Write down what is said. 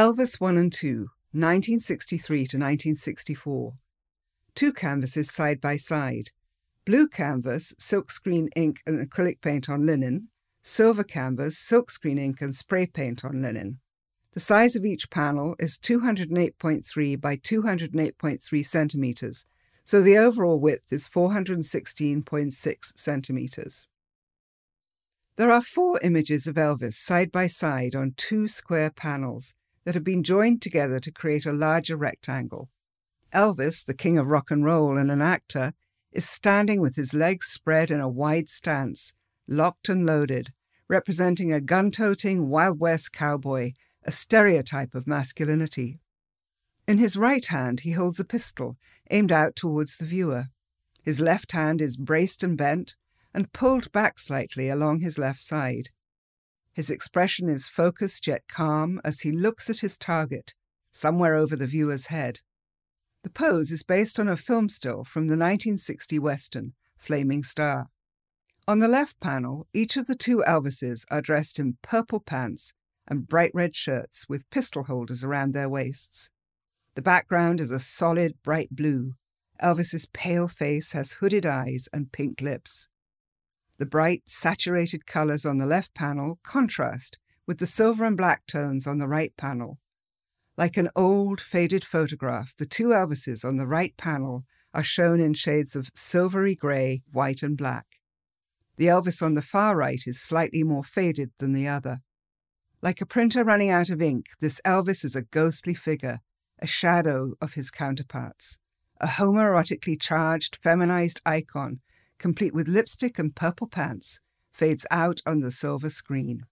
Elvis 1 and 2, 1963 to 1964. Two canvases side by side. Blue canvas, silkscreen ink and acrylic paint on linen. Silver canvas, silkscreen ink and spray paint on linen. The size of each panel is 208.3 by 208.3 centimetres, so the overall width is 416.6 centimetres. There are four images of Elvis side by side on two square panels that have been joined together to create a larger rectangle. Elvis, the king of rock and roll and an actor, is standing with his legs spread in a wide stance, locked and loaded, representing a gun toting Wild West cowboy, a stereotype of masculinity. In his right hand, he holds a pistol aimed out towards the viewer. His left hand is braced and bent and pulled back slightly along his left side. His expression is focused yet calm as he looks at his target, somewhere over the viewer's head. The pose is based on a film still from the 1960 Western, Flaming Star. On the left panel, each of the two Elvises are dressed in purple pants and bright red shirts with pistol holders around their waists. The background is a solid bright blue. Elvis's pale face has hooded eyes and pink lips. The bright, saturated colours on the left panel contrast with the silver and black tones on the right panel. Like an old, faded photograph, the two Elvises on the right panel are shown in shades of silvery grey, white, and black. The Elvis on the far right is slightly more faded than the other. Like a printer running out of ink, this Elvis is a ghostly figure, a shadow of his counterparts, a homoerotically charged, feminized icon, complete with lipstick and purple pants, fades out on the silver screen.